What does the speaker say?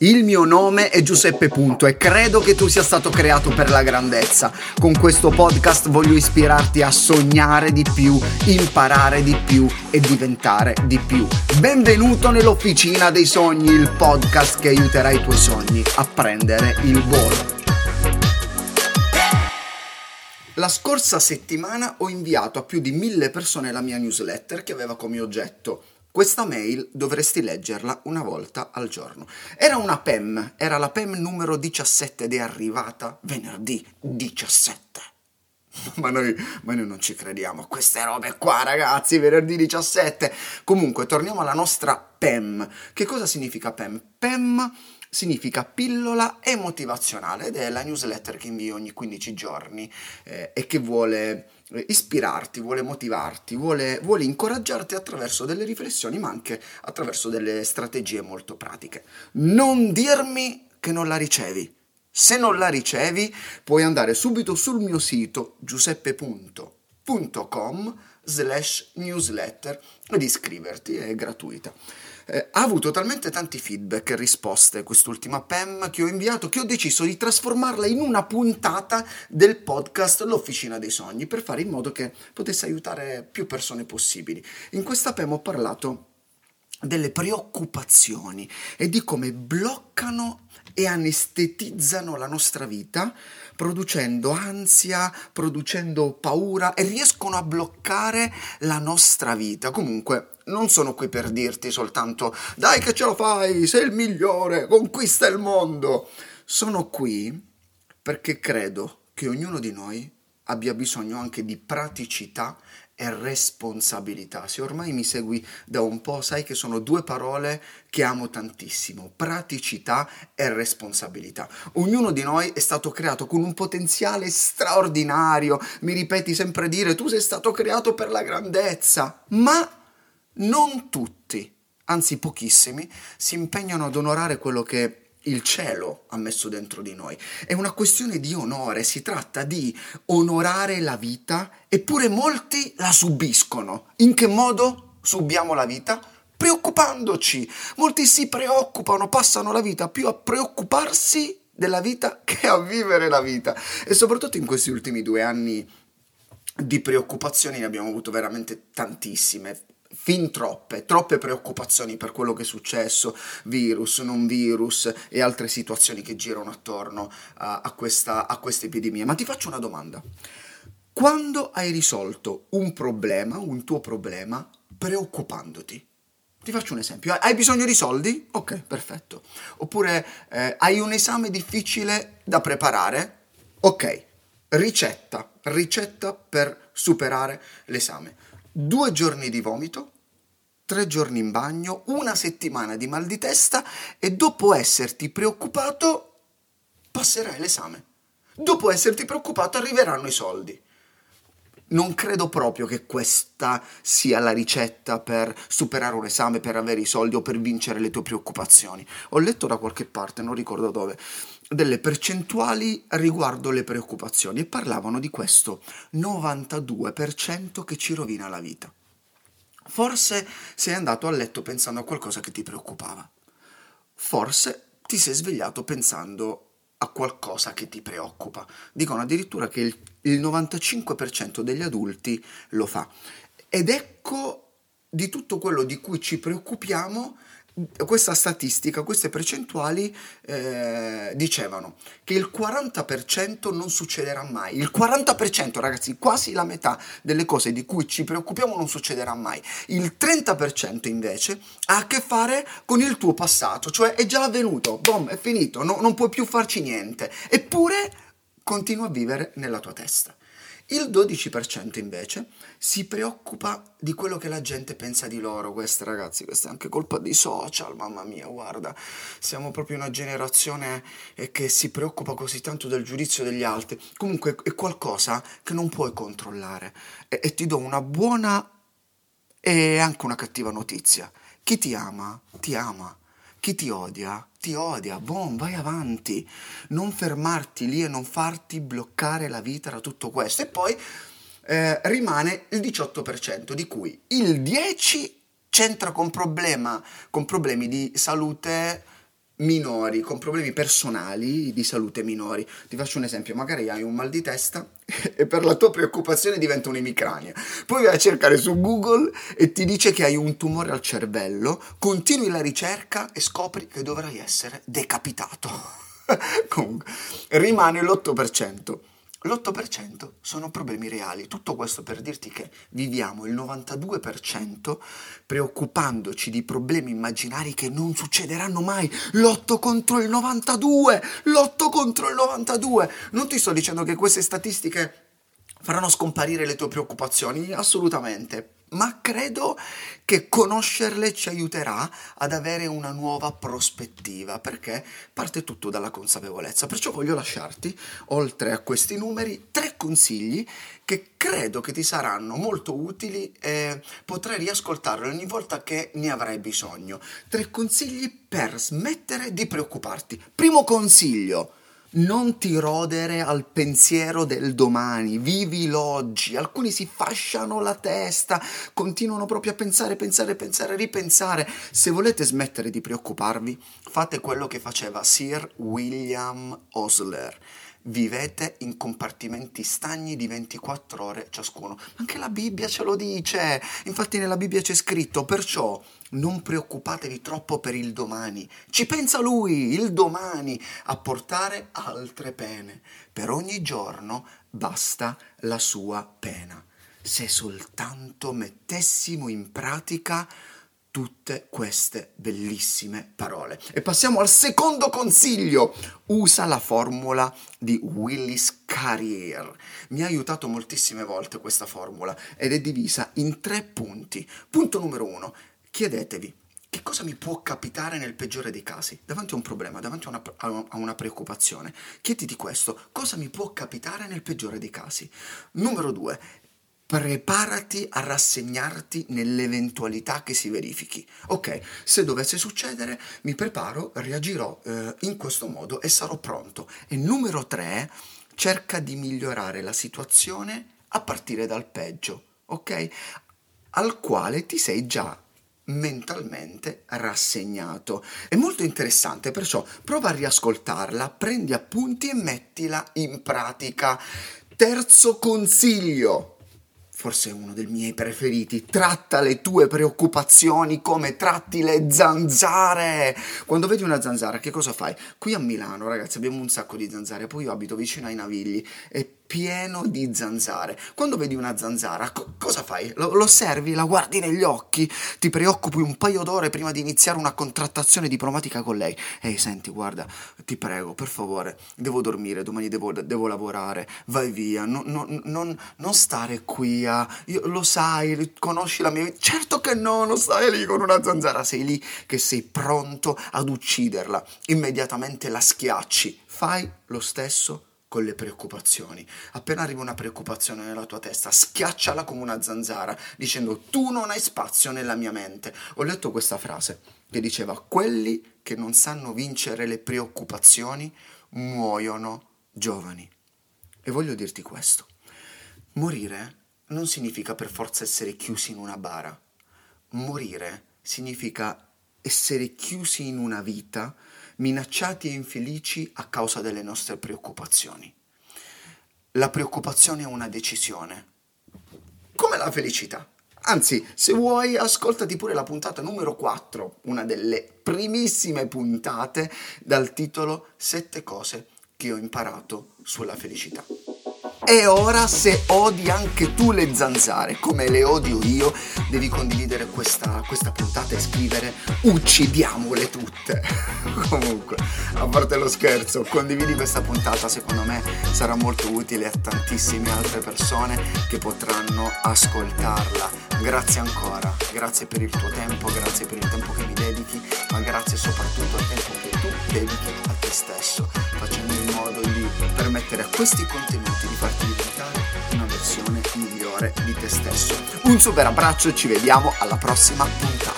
Il mio nome è Giuseppe Punto e credo che tu sia stato creato per la grandezza. Con questo podcast voglio ispirarti a sognare di più, imparare di più e diventare di più. Benvenuto nell'Officina dei Sogni, il podcast che aiuterà i tuoi sogni a prendere il volo. La scorsa settimana ho inviato a più di mille persone la mia newsletter che aveva come oggetto questa mail dovresti leggerla una volta al giorno. Era una PEM, era la PEM numero 17 ed è arrivata venerdì 17. Ma noi, ma noi, non ci crediamo a queste robe qua, ragazzi, venerdì 17. Comunque, torniamo alla nostra PEM. Che cosa significa PEM? PEM significa pillola emotivazionale ed è la newsletter che invio ogni 15 giorni eh, e che vuole eh, ispirarti, vuole motivarti, vuole, vuole incoraggiarti attraverso delle riflessioni, ma anche attraverso delle strategie molto pratiche. Non dirmi che non la ricevi. Se non la ricevi, puoi andare subito sul mio sito giuseppe.com slash newsletter ed iscriverti, è gratuita eh, ha avuto talmente tanti feedback e risposte quest'ultima PEM che ho inviato che ho deciso di trasformarla in una puntata del podcast L'Officina dei Sogni per fare in modo che potesse aiutare più persone possibili. In questa PEM ho parlato delle preoccupazioni e di come bloccano e anestetizzano la nostra vita, producendo ansia, producendo paura e riescono a bloccare la nostra vita. Comunque, non sono qui per dirti soltanto dai che ce la fai, sei il migliore, conquista il mondo. Sono qui perché credo che ognuno di noi abbia bisogno anche di praticità e responsabilità. Se ormai mi segui da un po', sai che sono due parole che amo tantissimo, praticità e responsabilità. Ognuno di noi è stato creato con un potenziale straordinario, mi ripeti sempre dire tu sei stato creato per la grandezza, ma non tutti, anzi pochissimi, si impegnano ad onorare quello che il cielo ha messo dentro di noi. È una questione di onore, si tratta di onorare la vita, eppure molti la subiscono. In che modo subiamo la vita? Preoccupandoci. Molti si preoccupano, passano la vita più a preoccuparsi della vita che a vivere la vita. E soprattutto in questi ultimi due anni di preoccupazioni ne abbiamo avuto veramente tantissime fin troppe, troppe preoccupazioni per quello che è successo, virus, non virus e altre situazioni che girano attorno a, a, questa, a questa epidemia. Ma ti faccio una domanda. Quando hai risolto un problema, un tuo problema, preoccupandoti? Ti faccio un esempio. Hai bisogno di soldi? Ok, perfetto. Oppure eh, hai un esame difficile da preparare? Ok, ricetta, ricetta per superare l'esame. Due giorni di vomito, tre giorni in bagno, una settimana di mal di testa e dopo esserti preoccupato passerai l'esame. Dopo esserti preoccupato arriveranno i soldi. Non credo proprio che questa sia la ricetta per superare un esame, per avere i soldi o per vincere le tue preoccupazioni. Ho letto da qualche parte, non ricordo dove, delle percentuali riguardo le preoccupazioni e parlavano di questo 92% che ci rovina la vita. Forse sei andato a letto pensando a qualcosa che ti preoccupava. Forse ti sei svegliato pensando a qualcosa che ti preoccupa. Dicono addirittura che il, il 95% degli adulti lo fa. Ed ecco di tutto quello di cui ci preoccupiamo questa statistica, queste percentuali eh, dicevano che il 40% non succederà mai. Il 40%, ragazzi, quasi la metà delle cose di cui ci preoccupiamo non succederà mai. Il 30% invece ha a che fare con il tuo passato, cioè è già avvenuto, boom, è finito, no, non puoi più farci niente. Eppure continua a vivere nella tua testa. Il 12% invece si preoccupa di quello che la gente pensa di loro. Questa, ragazzi, questa è anche colpa dei social, mamma mia, guarda. Siamo proprio una generazione eh, che si preoccupa così tanto del giudizio degli altri. Comunque è qualcosa che non puoi controllare. E, e ti do una buona e anche una cattiva notizia. Chi ti ama, ti ama. Chi ti odia, ti odia, boom, vai avanti, non fermarti lì e non farti bloccare la vita da tutto questo. E poi eh, rimane il 18%, di cui il 10% c'entra con, problema, con problemi di salute minori, con problemi personali di salute minori. Ti faccio un esempio, magari hai un mal di testa e per la tua preoccupazione diventa un'emicrania. Poi vai a cercare su Google e ti dice che hai un tumore al cervello, continui la ricerca e scopri che dovrai essere decapitato. Comunque, rimane l'8% l'8% sono problemi reali. Tutto questo per dirti che viviamo il 92% preoccupandoci di problemi immaginari che non succederanno mai. L'8 contro il 92! L'8 contro il 92! Non ti sto dicendo che queste statistiche faranno scomparire le tue preoccupazioni, assolutamente ma credo che conoscerle ci aiuterà ad avere una nuova prospettiva, perché parte tutto dalla consapevolezza. Perciò voglio lasciarti, oltre a questi numeri, tre consigli che credo che ti saranno molto utili e potrai riascoltarli ogni volta che ne avrai bisogno. Tre consigli per smettere di preoccuparti. Primo consiglio non ti rodere al pensiero del domani, vivi l'oggi. Alcuni si fasciano la testa, continuano proprio a pensare, pensare, pensare, ripensare. Se volete smettere di preoccuparvi, fate quello che faceva Sir William Osler vivete in compartimenti stagni di 24 ore ciascuno. Anche la Bibbia ce lo dice, infatti nella Bibbia c'è scritto, perciò non preoccupatevi troppo per il domani, ci pensa lui, il domani, a portare altre pene. Per ogni giorno basta la sua pena. Se soltanto mettessimo in pratica tutte queste bellissime parole. E passiamo al secondo consiglio. Usa la formula di Willis Carrier. Mi ha aiutato moltissime volte questa formula ed è divisa in tre punti. Punto numero uno. Chiedetevi che cosa mi può capitare nel peggiore dei casi? Davanti a un problema, davanti a una, a una, preoccupazione. Chiediti questo, cosa mi può capitare nel peggiore dei casi? Numero due, preparati a rassegnarti nell'eventualità che si verifichi. Ok, se dovesse succedere, mi preparo, reagirò eh, in questo modo e sarò pronto. E numero tre, cerca di migliorare la situazione a partire dal peggio, ok? Al quale ti sei già mentalmente rassegnato. È molto interessante, perciò prova a riascoltarla, prendi appunti e mettila in pratica. Terzo consiglio forse uno dei miei preferiti, tratta le tue preoccupazioni come tratti le zanzare. Quando vedi una zanzara, che cosa fai? Qui a Milano, ragazzi, abbiamo un sacco di zanzare, poi io abito vicino ai Navigli e pieno di zanzare. Quando vedi una zanzara, co- cosa fai? Lo, lo osservi, la guardi negli occhi, ti preoccupi un paio d'ore prima di iniziare una contrattazione diplomatica con lei. Ehi, senti, guarda, ti prego, per favore, devo dormire, domani devo, devo lavorare, vai via, no, no, non, non, stare qui a... Io, lo sai, conosci la mia vita? Certo che no, non stai lì con una zanzara, sei lì che sei pronto ad ucciderla. Immediatamente la schiacci. Fai lo stesso con le preoccupazioni. Appena arriva una preoccupazione nella tua testa, schiacciala come una zanzara, dicendo tu non hai spazio nella mia mente. Ho letto questa frase che diceva quelli che non sanno vincere le preoccupazioni muoiono giovani. E voglio dirti questo. Morire non significa per forza essere chiusi in una bara. Morire significa essere chiusi in una vita minacciati e infelici a causa delle nostre preoccupazioni. La preoccupazione è una decisione, come la felicità. Anzi, se vuoi, ascoltati pure la puntata numero 4, una delle primissime puntate dal titolo Sette cose che ho imparato sulla felicità. E ora se odi anche tu le zanzare come le odio io, devi condividere questa, questa puntata e scrivere uccidiamole tutte. Comunque, a parte lo scherzo, condividi questa puntata, secondo me sarà molto utile a tantissime altre persone che potranno ascoltarla. Grazie ancora, grazie per il tuo tempo, grazie per il tempo che mi dedichi, ma grazie soprattutto al tempo che tu dedichi a te stesso, permettere a questi contenuti di farti diventare una versione migliore di te stesso. Un super abbraccio e ci vediamo alla prossima puntata.